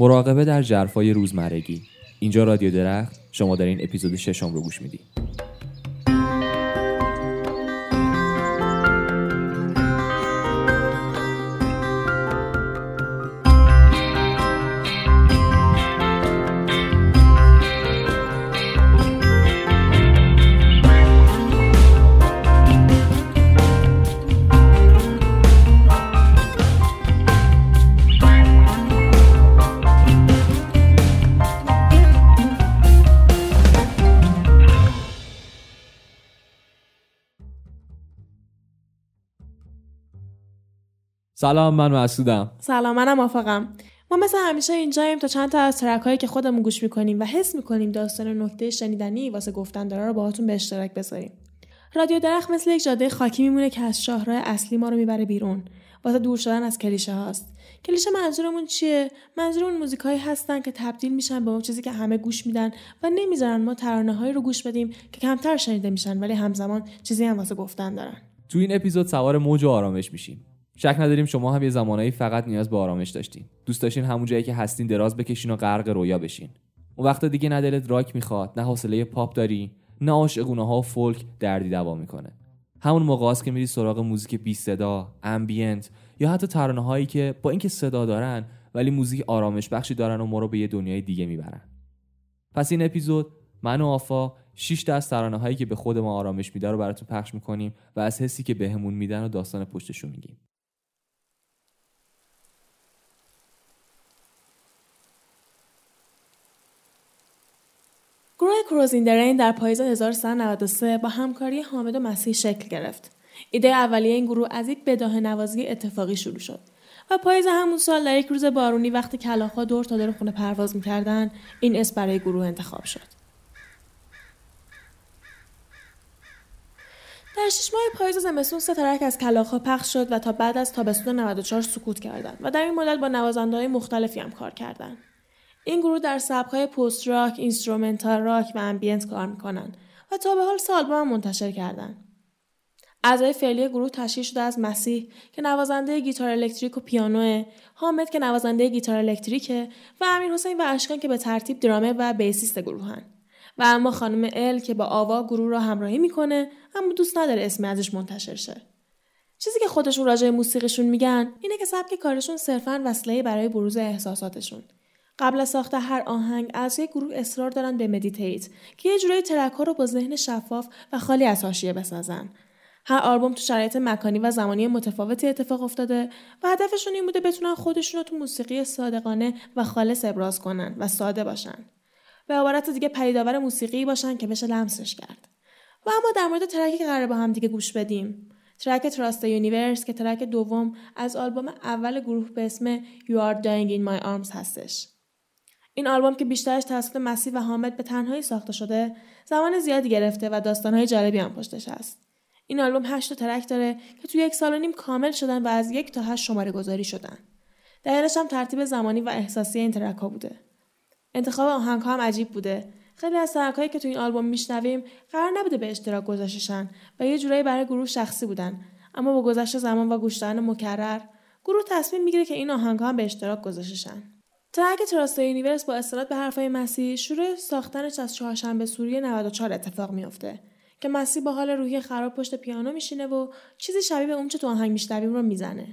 مراقبه در جرفای روزمرگی. اینجا رادیو درخت شما در این اپیزود ششم رو گوش می‌دید. سلام من مسعودم. سلام منم موافقم ما مثل همیشه اینجاییم تا چند تا از ترک هایی که خودمون گوش می‌کنیم و حس می‌کنیم داستان نکته شنیدنی واسه گفتن داره رو باهاتون به اشتراک بذاریم. رادیو درخت مثل یک جاده خاکی میمونه که از شاهراه اصلی ما رو می‌بره بیرون. واسه دور شدن از کلیشه هاست. کلیشه منظورمون چیه؟ منظورمون موزیک هایی هستن که تبدیل میشن به اون چیزی که همه گوش میدن و نمی‌ذارن ما ترانه هایی رو گوش بدیم که کمتر شنیده میشن ولی همزمان چیزی هم واسه گفتن دارن. تو این اپیزود سوار موج و آرامش میشیم. شک نداریم شما هم یه زمانایی فقط نیاز به آرامش داشتین. دوست داشتین همون جایی که هستین دراز بکشین و غرق رویا بشین. اون وقت دیگه نه دلت راک می‌خواد نه حوصله پاپ داری نه عاشقونه های فولک دردی دوا می‌کنه. همون موقع که میری سراغ موزیک بی صدا ambient یا حتی ترانه هایی که با اینکه صدا دارن ولی موزیک آرامش بخشی دارن و ما رو به یه دنیای دیگه می‌برن. پس این اپیزود من و آفا 6 تا از ترانه هایی که به خود ما آرامش میده رو براتون پخش می‌کنیم و از حسی که بهمون میدن و داستان پشتشون میگیم. گروه کروزیندرین در پاییز 1393 با همکاری حامد و مسیح شکل گرفت. ایده اولیه این گروه از یک بداه نوازی اتفاقی شروع شد و پاییز همون سال در یک روز بارونی وقتی کلاخا دور تا دور خونه پرواز می‌کردن این اسم برای گروه انتخاب شد. در شش ماه پاییز زمستون سه ترک از کلاخا پخش شد و تا بعد از تابستون 94 سکوت کردند و در این مدت با نوازنده مختلفی هم کار کردند. این گروه در سبکهای post rock، instrumental rock و ambient کار می‌کنن و تا به حال سه هم منتشر کردن. اعضای فعلی گروه تشکیل شده از مسیح که نوازنده گیتار الکتریک و پیانوه، حامد که نوازنده گیتار الکتریکه و امیر حسین و اشکان که به ترتیب درامه و bassist گروهن. و اما خانم ال که با آوا گروه را همراهی می‌کنه اما دوست نداره اسم ازش منتشر شه. چیزی که خودشون راجع موسیقیشون میگن اینه که سبک کارشون صرفا وسیله برای بروز احساساتشون قبل از ساخت هر آهنگ اعضای گروه اصرار دارن به meditate که یه جورایی ترک ها رو با ذهن شفاف و خالی از حاشیه بسازن. هر آلبوم تو شرایط مکانی و زمانی متفاوتی اتفاق افتاده و هدفشون این بوده بتونن خودشون رو تو موسیقی صادقانه و خالص ابراز کنن و ساده باشن. به عبارت دیگه پدیدآور موسیقی باشن که بشه لمسش کرد. و اما در مورد ترکی که قرار با هم دیگه گوش بدیم. ترک Trust Universe که ترک دوم از آلبوم اول گروه به اسم You Are Dying in My Arms هستش. این آلبوم که بیشترش توسط مسیح و حامد به تنهایی ساخته شده زمان زیادی گرفته و داستانهای جالبی هم پشتش هست. این آلبوم هشت ترک داره که توی یک سال و نیم کامل شدن و از یک تا هشت شماره گذاری شدن. دلیلش هم ترتیب زمانی و احساسی این ترک ها بوده. انتخاب آهنگ ها هم عجیب بوده. خیلی از ترک هایی که تو این آلبوم میشنویم قرار نبوده به اشتراک گذاشتشن و یه جورایی برای گروه شخصی بودن. اما با گذشت زمان و گوش مکرر گروه تصمیم می‌گیره که این آهنگ ها هم به اشتراک گذاشتشن ترک Trust Universe با استناد به حرفای مسیح شروع ساختنش از چهارشنبه سوری 94 اتفاق میافته که مسیح با حال روحی خراب پشت پیانو میشینه و چیزی شبیه به اون چه تو آهنگ میشنویم رو می‌زنه.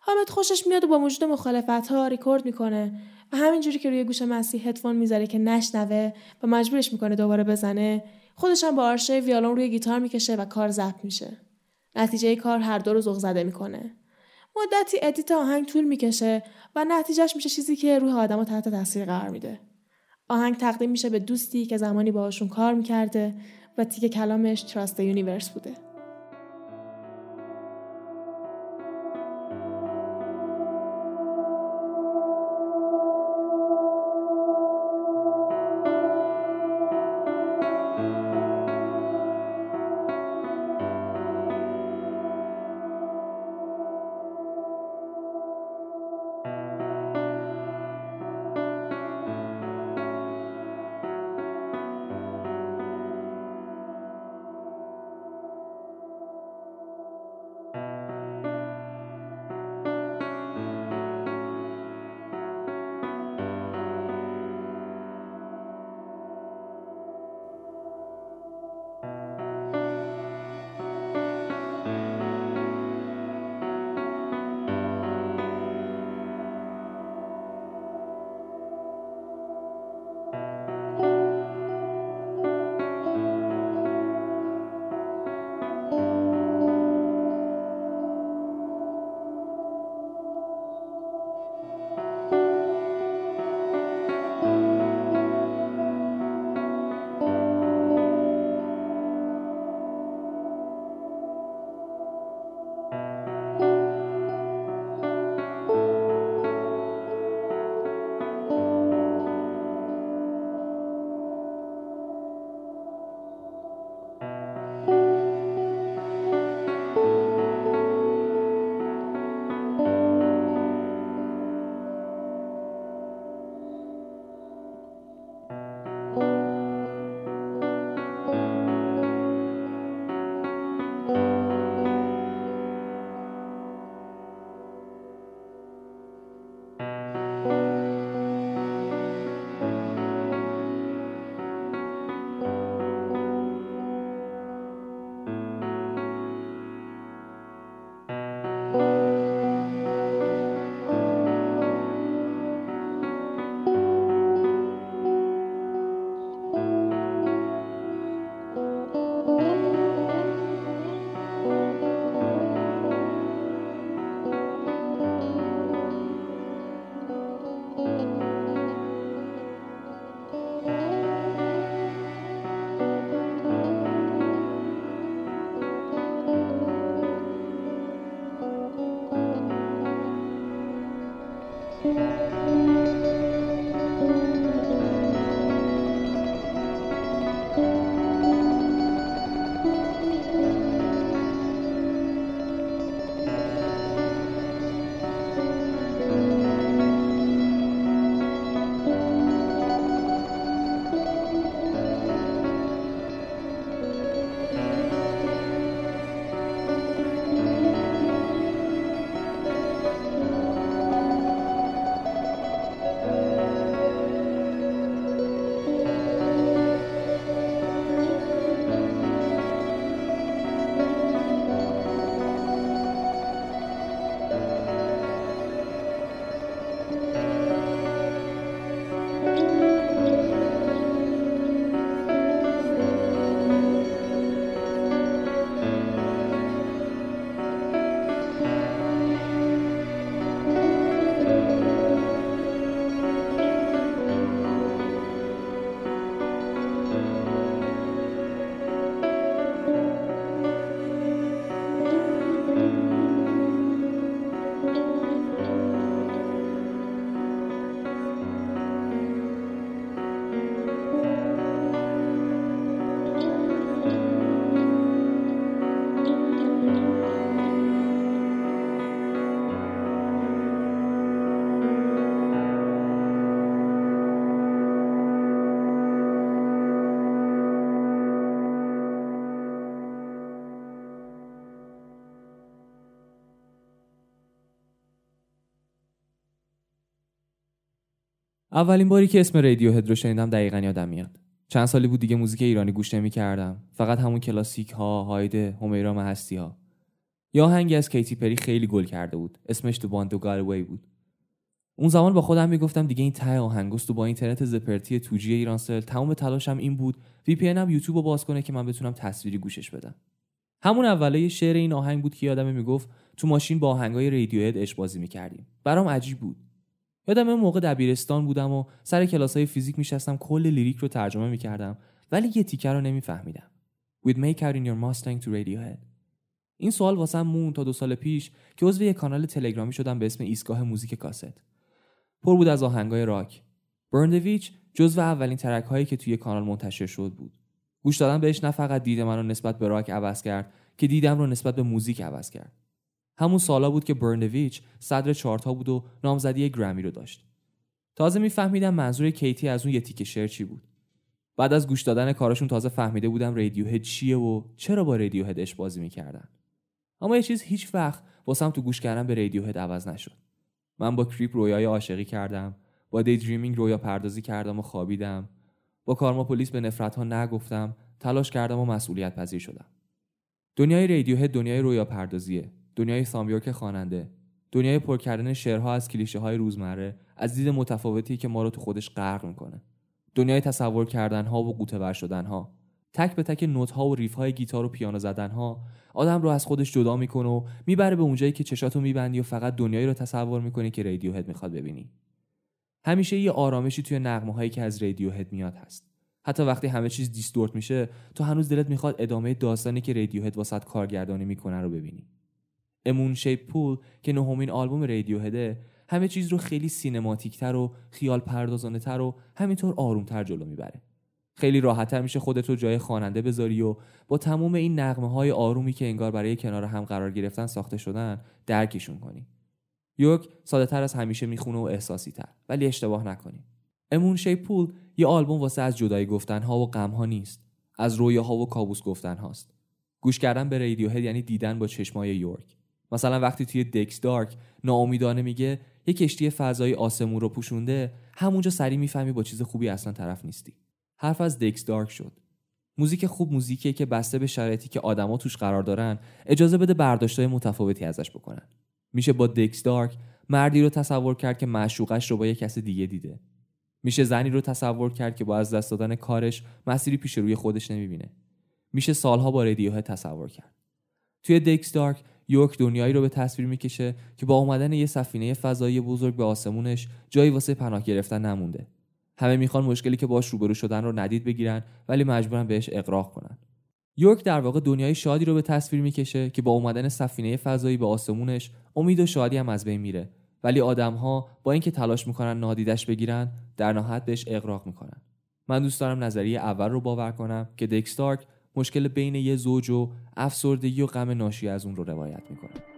حامد خوشش میاد و با وجود مخالفت ها ریکورد می‌کنه و همینجوری که روی گوش مسیح هدفون می‌ذاره که نشنوه و مجبورش می‌کنه دوباره بزنه خودش هم با آرشه ویالون روی گیتار می‌کشه و کار ضبط میشه. نتیجه کار هر دو رو زده می‌کنه. مدتی edit آهنگ طول می‌کشه و نتیجهش میشه چیزی که روح آدم تحت تاثیر قرار میده. آهنگ تقدیم میشه به دوستی که زمانی باهاشون کار می‌کرده و تیکه کلامش Trust Universe بوده. اولین باری که اسم Radiohead رو شنیدم دقیقا یادم میاد. چند سالی بود دیگه موزیک ایرانی گوش نمی کردم فقط همون کلاسیک ها هایده حمیرا مهستی ها یا آهنگی از کیتی پری خیلی گل کرده بود. اسمش The One That Got Away بود. اون زمان با خودم می‌گفتم دیگه این ته آهنگست تو با اینترنت زپرتی 2G ایرانسل تمام تلاشم این بود. VPN هم یوتیوب رو باز کنه که من بتونم تصویری گوشش بدم. همون اوله شعر این آهنگ بود که یادم می‌گفت تو ماشین با آهنگای Radiohead اش بازی می‌کردیم. برام عجیب بود. یادم اون موقع دبیرستان بودم و سر کلاس های فیزیک میشستم کل lyric رو ترجمه می‌کردم ولی یه تیکه رو نمیفهمیدم. Make out in your Mustang to Radiohead. این سوال واسم موند تا دو سال پیش که عضو یک کانال تلگرامی شدم به اسم ایستگاه موزیک کاست. پر بود از آهنگای راک. Burn the Witch جزو اولین ترک هایی که توی کانال منتشر شد بود. گوش دادن بهش نه فقط دید رو نسبت به راک عوض کرد که دیدم رو نسبت به موزیک عوض کرد. همون سالا بود که برنویچ صدر چارتا بود و نامزدی گرمی رو داشت. تازه میفهمیدم منظور کیتی از اون یه تیکه شعر چی بود. بعد از گوش دادن کارشون تازه فهمیده بودم رادیو هد چیه و چرا با رادیو هدش بازی می‌کردن. اما یه چیز هیچ وقت واسم تو گوش کردن به رادیو هد عوض نشد. من با کریپ رویای عاشقی کردم، با دی دریمینگ رویا پردازی کردم و خوابیدم، با کارما پلیس به نفرت ها نگفتم، تلاش کردم و مسئولیت پذیر شدم. دنیای رادیو هد دنیای رویا پردازیه. دنیای سامیورک خواننده. دنیای پر کردن شعرها از کلیشه های روزمره از دید متفاوتی که ما رو تو خودش غرق می‌کنه. دنیای تصور کردن ها و قوطه ور شدن ها تک به تک نوت ها و ریف های گیتار و پیانو زدن ها آدم رو از خودش جدا می‌کنه و می‌بره به اونجایی که چشاتو میبندی و فقط دنیایی رو تصور می‌کنی که رادیو هد می‌خواد ببینی. همیشه یه آرامشی توی نغمه هایی که از رادیو هد میاد هست. حتی وقتی همه چیز دیستورت میشه تو هنوز دلت می‌خواد ادامه داستانی که رادیو هد واسط کارگردانی می‌کنه رو ببینی. امون شیپ پول که نهمین آلبوم رادیو هده همه چیز رو خیلی سینماتیکتر و خیال پردازانه تر و همینطور آرومتر جلو می‌بره. خیلی راحتتر میشه خودت رو جای خواننده بذاری و با تموم این نقمه های آرومی که انگار برای کنار هم قرار گرفتن ساخته شدن درکشون کنی. یوک ساده تر از همیشه می‌خونه و احساسی تر ولی اشتباه نکنی امون پول یه آلبوم واسه از جدایی گفتن ها و غم ها نیست از رویاها و کابوس گفتن هاست گوش کردن به رادیو یعنی دیدن با چشمای یورک. مثلا وقتی توی دکس دارک ناامیدانه میگه یه کشتی فضایی آسمون رو پوشونده همونجا سری می‌فهمی با چیز خوبی اصلا طرف نیستی. حرف از دکس دارک شد. موزیک خوب موزیکیه که بسته به شرایطی که آدما توش قرار دارن اجازه بده برداشتهای متفاوتی ازش بکنن. میشه با دکس دارک مردی رو تصور کرد که معشوقش رو با یه کس دیگه دیده. میشه زنی رو تصور کرد که با از دست دادن کارش مسیری پیش روی خودش نمی‌بینه. میشه سالها با رادیوها تصور کرد. توی دکس دارک یورک دنیایی رو به تصویر می‌کشه که با اومدن یه سفینه فضایی بزرگ به آسمونش جایی واسه پناه گرفتن نمونده. همه می‌خوان مشکلی که باش روبرو شدن رو ندید بگیرن ولی مجبورن بهش اقراق کنن. یورک در واقع دنیای شادی رو به تصویر می‌کشه که با اومدن سفینه فضایی به آسمونش امید و شادی هم از بین میره. ولی آدمها با اینکه تلاش می‌کنن نادیدش بگیرن در نهایت بهش اقراق می‌کنن. من دوست دارم نظریه اول رو باور کنم که دکستارک مشکل بین یه زوج و افسردگی و غم ناشی از اون رو روایت می‌کنه.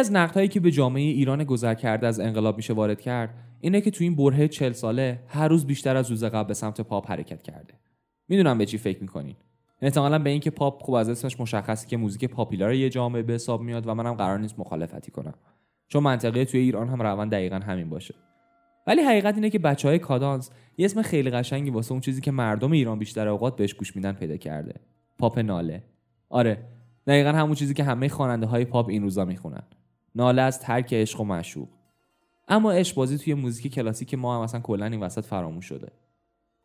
از نقدهایی که به جامعه ایران گذر کرده از انقلاب میشه وارد کرد اینه که تو این برهه چل ساله هر روز بیشتر از روز قبل به سمت پاپ حرکت کرده. می‌دونم به چی فکر می‌کنین. احتمالا به اینکه پاپ خوب از اسمش مشخصه که موزیک پاپیلار یه جامعه به حساب میاد و منم قرار نیست مخالفتی کنم. چون منطقه توی ایران هم روند دقیقا همین باشه. ولی حقیقت اینه که بچه های کادانس یه اسم خیلی قشنگی واسه اون چیزی که مردم ایران بیشتر اوقات بهش گوش میدن پیدا کرده. پاپ ناله. آره دقیقا همون چیزی که همه خواننده های پاپ این روزا می‌خونن. ناله از ترک عشق و معشوق. اما عشق بازی توی موزیک کلاسیک ما هم اصلا کلا این وسط فراموش شده.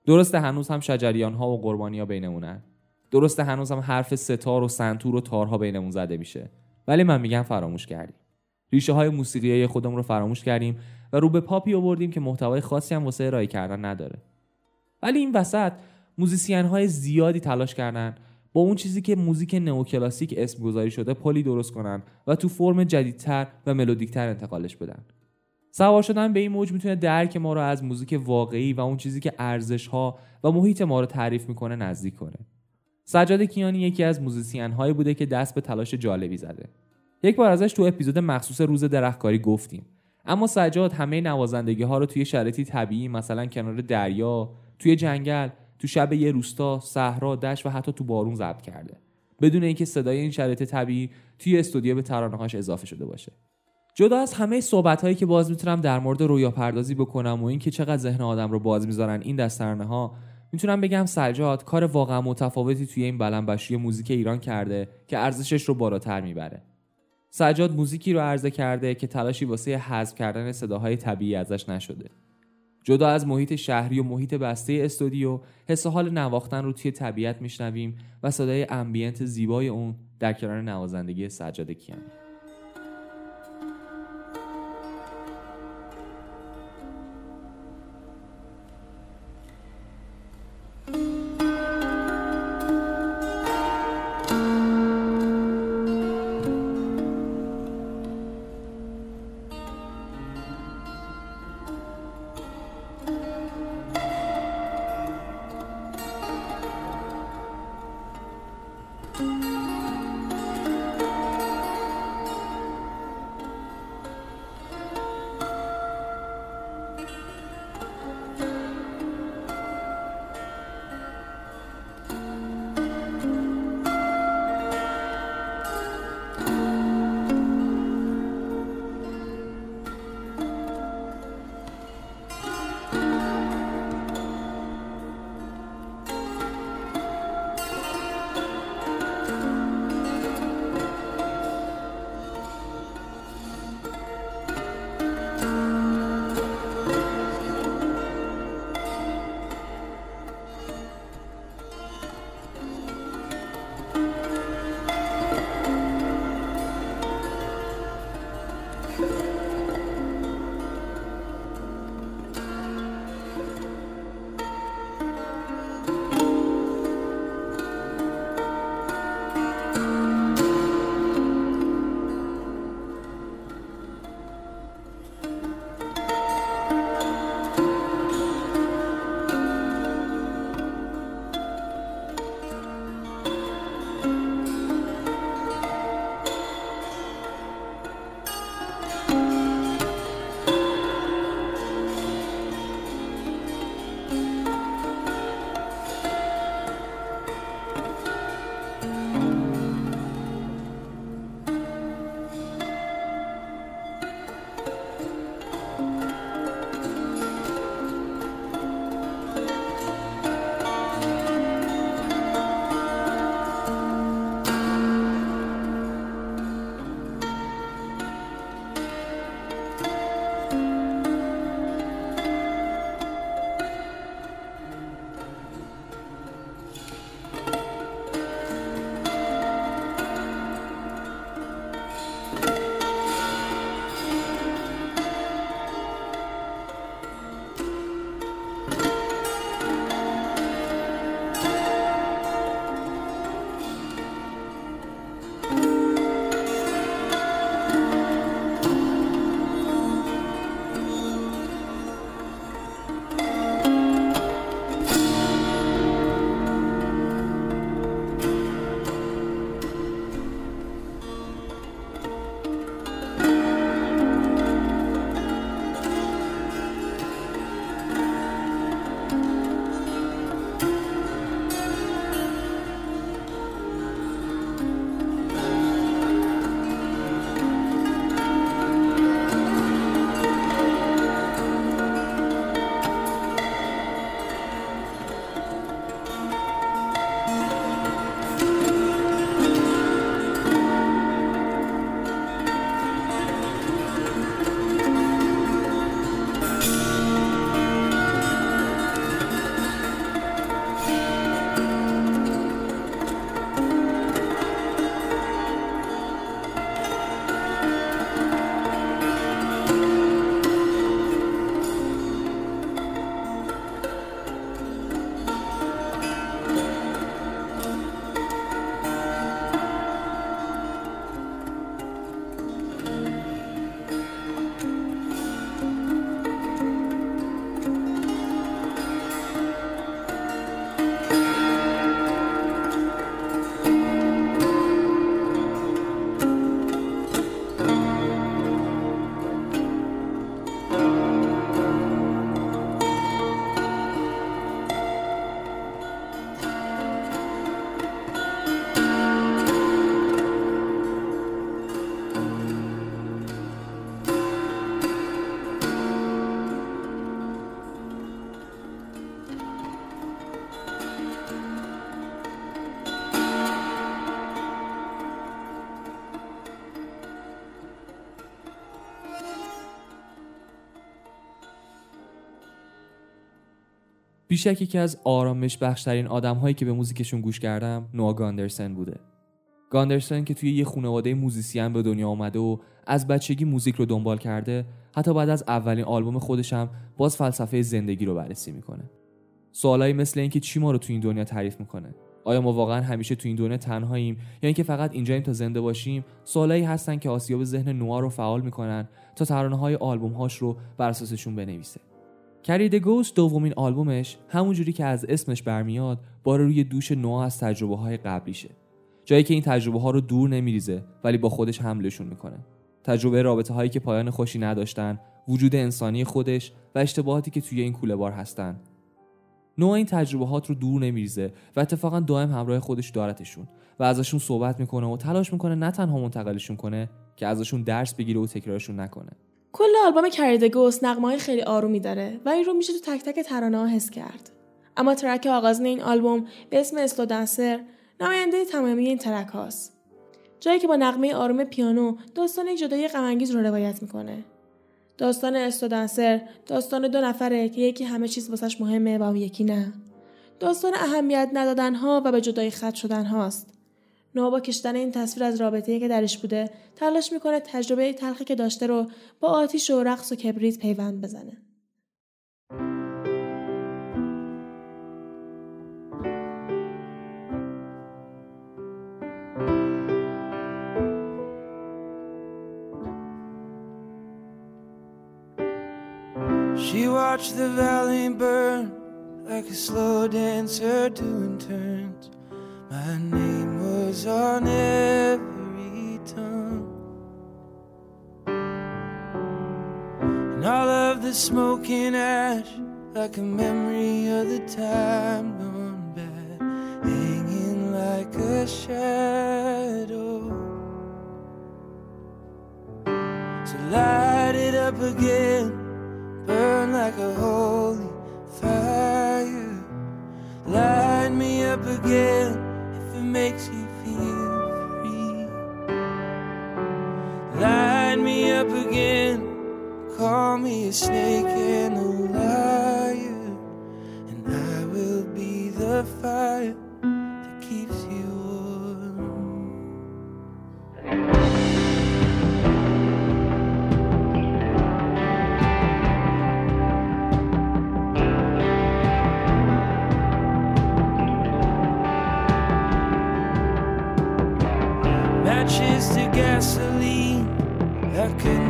درسته هنوز هم شجریان ها و قربانی ها بینمونن. درسته هنوز هم حرف ستار و سنتور و تارها بینمون زده میشه. ولی من میگم فراموش کردیم. ریشه های موسیقی خودمون رو فراموش کردیم و رو به پاپی آوردیم که محتوای خاصی هم واسه ارائه کردن نداره. ولی این وسط موزیسین های زیادی تلاش کردن با اون چیزی که موزیک نئوکلاسیک اسم گذاری شده پلی درست کنن و تو فرم جدیدتر و ملودیکتر انتقالش بدن. سوار شدن به این موج می‌تونه درک ما رو از موزیک واقعی و اون چیزی که ارزش ها و محیط ما رو تعریف می‌کنه نزدیک کنه. سجاد کیانی یکی از موزیسین هایی بوده که دست به تلاش جالبی زده. یک بار ازش تو اپیزود مخصوص روز درختکاری گفتیم. اما سجاد همه نوازندگی ها رو توی شرایطی طبیعی مثلا کنار دریا توی جنگل تو شب یه روستا صحرا دشت و حتی تو بارون ضبط کرده. بدون اینکه صدای این شرایط طبیعی توی استودیو به ترانه‌هاش اضافه شده باشه. جدا از همه صحبت هایی که باز می‌تونم در مورد رویا پردازی بکنم و اینکه چقدر ذهن آدم رو باز می‌ذارن این دسترنه ها می‌تونم بگم سجاد کار واقعا متفاوتی توی این بلنبشی موزیک ایران کرده که ارزشش رو بالاتر می‌بره. سجاد موزیکی رو عرضه کرده که تلاشی واسه حذف کردن صداهای طبیعی ازش نشده. جدا از محیط شهری و محیط بسته استودیو حس حال نواختن رو توی طبیعت میشنویم و صدای امبینت زیبای اون در کنار نوازندگی سجاد کیانی. بیشک یکی از آرامش بخشترین آدم هایی که به موزیکشون گوش کردم نوا گاندرسن بوده. گاندرسن که توی یه خانواده موزیسین به دنیا آمده و از بچگی موزیک رو دنبال کرده حتی بعد از اولین آلبوم خودش هم باز فلسفه زندگی رو بررسی می‌کنه. سوالایی مثل اینکه چی ما رو تو این دنیا تعریف می‌کنه؟ آیا ما واقعا همیشه تو این دنیا تنهاییم؟ یا اینکه فقط اینجاییم تا زنده باشیم؟ سوالایی هستن که آسیاب ذهن نوار رو فعال می‌کنن تا ترانه های آلبوم هاش رو بر اساسشون بنویسه. کرید گوست دومین آلبومش همونجوری که از اسمش برمیاد بار روی دوش نوع از تجربه های قبلیشه. جایی که این تجربه ها رو دور نمیریزه ولی با خودش حملشون می‌کنه. تجربه رابطه هایی که پایان خوشی نداشتن وجود انسانی خودش و اشتباهاتی که توی این کوله بار هستن. نوع این تجربهات رو دور نمیریزه و اتفاقا دائم همراه خودش دارتشون و ازشون صحبت می‌کنه و تلاش می‌کنه نه تنها منتقلشون کنه که ازشون درس بگیره و تکرارشون نکنه. کل آلبوم کرید گوست نغمه های خیلی آرومی داره و این رو میشه تو تک تک ترانه ها حس کرد. اما ترک آغازین این آلبوم به اسم اسلو دنسر نماینده تمامی این ترک هاست. جایی که با نقمه آروم پیانو داستان جدایی غمانگیز رو روایت می‌کنه. داستان استودنسر داستان دو نفره که یکی همه چیز واسش مهمه و یکی نه. داستان اهمیت ندادن ها و به جدای خط شدن هاست. نو با کشتن این تصویر از رابطه که درش بوده تلاش می‌کنه تجربه تلخی که داشته رو با آتیش و رقص و کبریت پیوند بزنه She watched the valley burn like a slow dancer doing turns. My name was on every tongue. And all of the smoke and ash, like a memory of the time gone bad, hanging like a shadow. So light it up again burn like a holy fire. Light me up again makes you feel free. Light me up again, call me a snake and a liar, and I will be the fire matches to gasoline. I could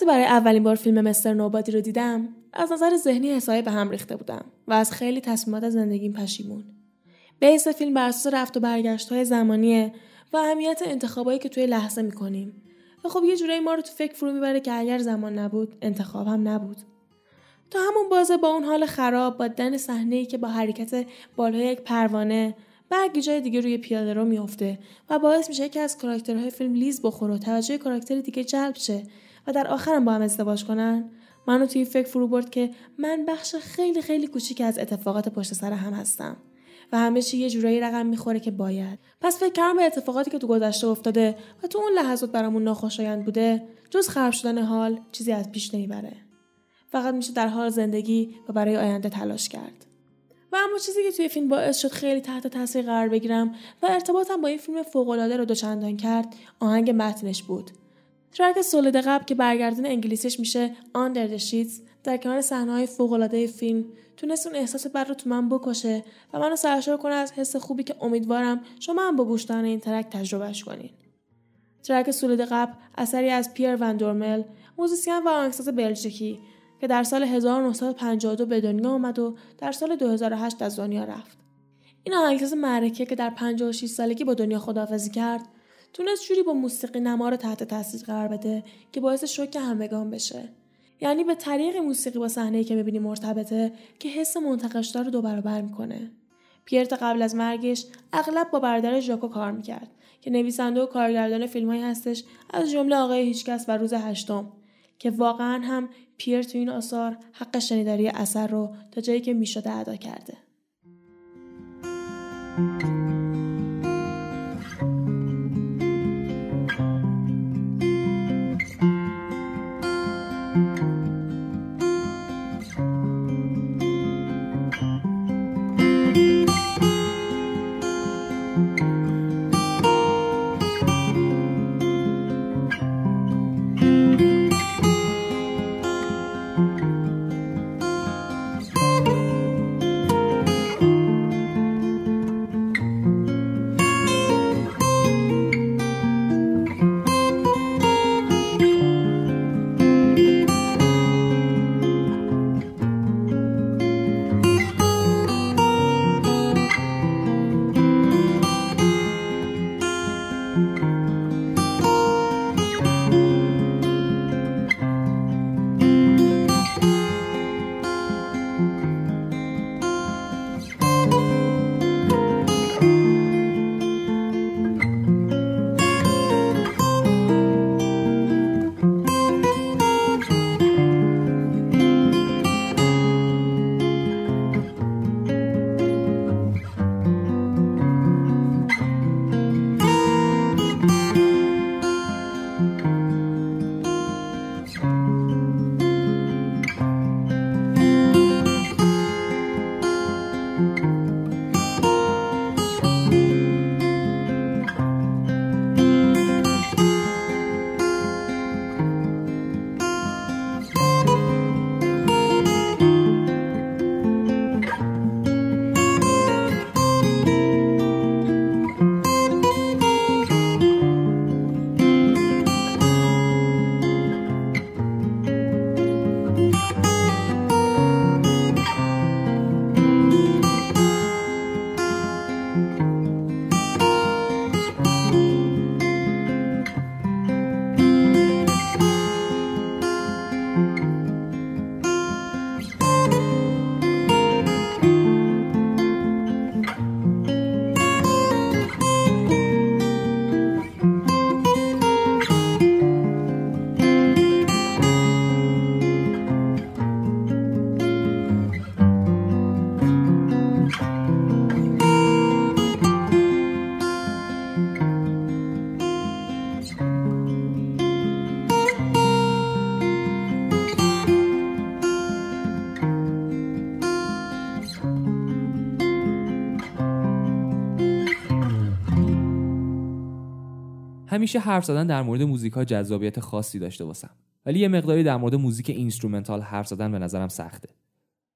وقتی برای اولین بار فیلم مستر نوبادی رو دیدم از نظر ذهنی حسابی به هم ریخته بودم و از خیلی تصمیمات زندگیم پشیمون. بیس فیلم بر اساس رفت و برگشت های زمانیه و اهمیت انتخابایی که توی لحظه می‌کنیم. و خب یه جورایی ما رو تو فکر فرو می‌بره که اگر زمان نبود انتخاب هم نبود. تا همون بازه با اون حال خراب با دن صحنه که با حرکت بالای یک پروانه برگی جای دیگه روی پیاده رو میافته و باعث میشه که از کاراکترهای فیلم لیز بخوره و توجه کاراکتر دیگه جلب شه در آخرم با هم ازدواج کنن؟ منو توی فکر فرو برد که من بخش خیلی خیلی کوچیک از اتفاقات پشت سر هم هستم و همه چی یه جورایی رقم می‌خوره که باید. پس فکر کردم به اتفاقاتی که تو گذشته افتاده و تو اون لحظات برامون ناخوشایند بوده جز خراب شدن حال چیزی از پیش نمی‌بره. فقط میشه در حال زندگی و برای آینده تلاش کرد. و اما چیزی که توی فیلم باعث شد خیلی تحت تاثیر قرار بگیرم و ارتباطم با این فیلم فوقالعاده رو دوچندان کرد آهنگ متنش بود. ترک سولید قبل که برگردان انگلیسیش میشه the Sheets در کنار صحنه‌های فوق‌العاده فیلم تونست اون احساس بد رو تو من بکشه و منو سرشار کنه از حس خوبی که امیدوارم شما هم با گوش این ترک تجربهش کنین. ترک سولید قبل اثری از پیر وندورمل موزیسین و آهنگساز بلژیکی که در سال 1952 به دنیا آمد و در سال 2008 از دنیا رفت. این آهنگساز معرکه که در 56 سالگی با دنیا خداحافظی کرد تونست جوری با موسیقی نما رو تحت تاثیر قرار بده که باعث شوک همگان بشه. یعنی به طریق موسیقی با صحنه که می‌بینی مرتبطه که حس منتقشدار رو دو برابر می‌کنه. پیرت قبل از مرگش اغلب با برادر ژاکو کار می‌کرد که نویسنده و کارگردان فیلمهایی هستش از جمله آقای هیچکس و روز هشتم که واقعا هم پیر تو این آثار حق شنیداری اثر رو تا جایی که می‌شده ادا کرده. همیشه حرف زدن در مورد موزیک ها جذابیت خاصی داشته برام. ولی یه مقداری در مورد موزیک instrumental حرف زدن به نظرم سخته.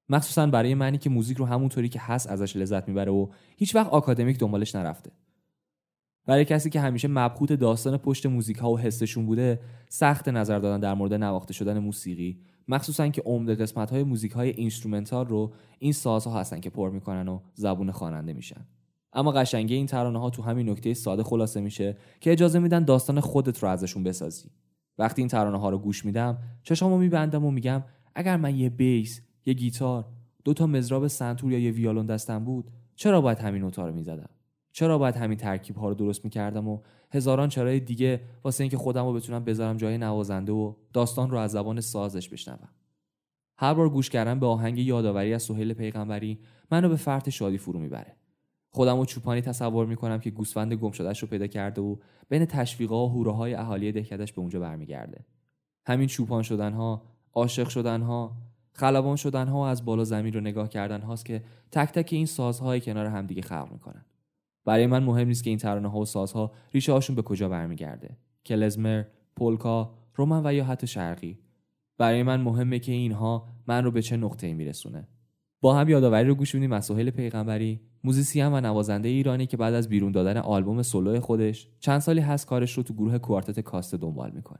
مخصوصا برای منی که موزیک رو همونطوری که هست ازش لذت می‌بره و هیچ وقت آکادمیک دنبالش نرفته. برای کسی که همیشه مبهوت داستان پشت موزیک ها و حسشون بوده سخته نظر دادن در مورد نواخته شدن موسیقی مخصوصا که عمده قسمت های موزیک های instrumental رو این سازها هستن که پر می‌کنن و زبون خواننده میشن. اما قشنگی این ترانه ها تو همین نکته ساده خلاصه میشه که اجازه میدن داستان خودت رو ازشون بسازی. وقتی این ترانه ها رو گوش میدم چشامو میبندم و میگم اگر من یه بیس یه گیتار دو تا مزراب سنتور یا یه ویالون دستم بود چرا باید همین نوتا رو می‌زدم؟ چرا باید همین ترکیب ها رو درست می‌کردم و هزاران چرای دیگه واسه اینکه خودم رو بتونم بذارم جای نوازنده و داستان رو از زبان سازش بشنوم؟ هر بار گوش کردن به آهنگ یادآوری از سهیل پیغمبری منو به فرط شادی فرو می‌بره. خودم رو چوپانی تصور می‌کنم که گوسفند گم شدهش رو پیدا کرده و بین تشویقا و هوره های اهالی دهکدش به اونجا برمیگرده. همین چوپان شدن ها عاشق شدن ها خلبان شدن ها و از بالا زمین رو نگاه کردن هاست که تک تک این سازهای کنار همدیگه خلق می‌کنن. برای من مهم نیست که این ترانه ها و سازها ریشه هاشون به کجا برمیگرده. کلزمر پولکا رومن و یا حتی شرقی. برای من مهمه که اینها من رو به چه نقطه‌ای میرسونه. با هم یادآوری رو گوش میدیم از سهیل پیغمبری موزیسین و نوازنده ایرانی که بعد از بیرون دادن آلبوم سولو خودش چند سالی هست کارش رو تو گروه کوارتت کاست دنبال می‌کنه.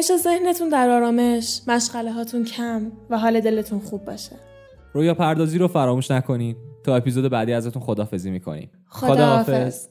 همیشه ذهنتون در آرامش مشغله هاتون کم و حال دلتون خوب باشه. رویا پردازی رو فراموش نکنید تا اپیزود بعدی ازتون خدافزی می‌کنیم. خداحافظ.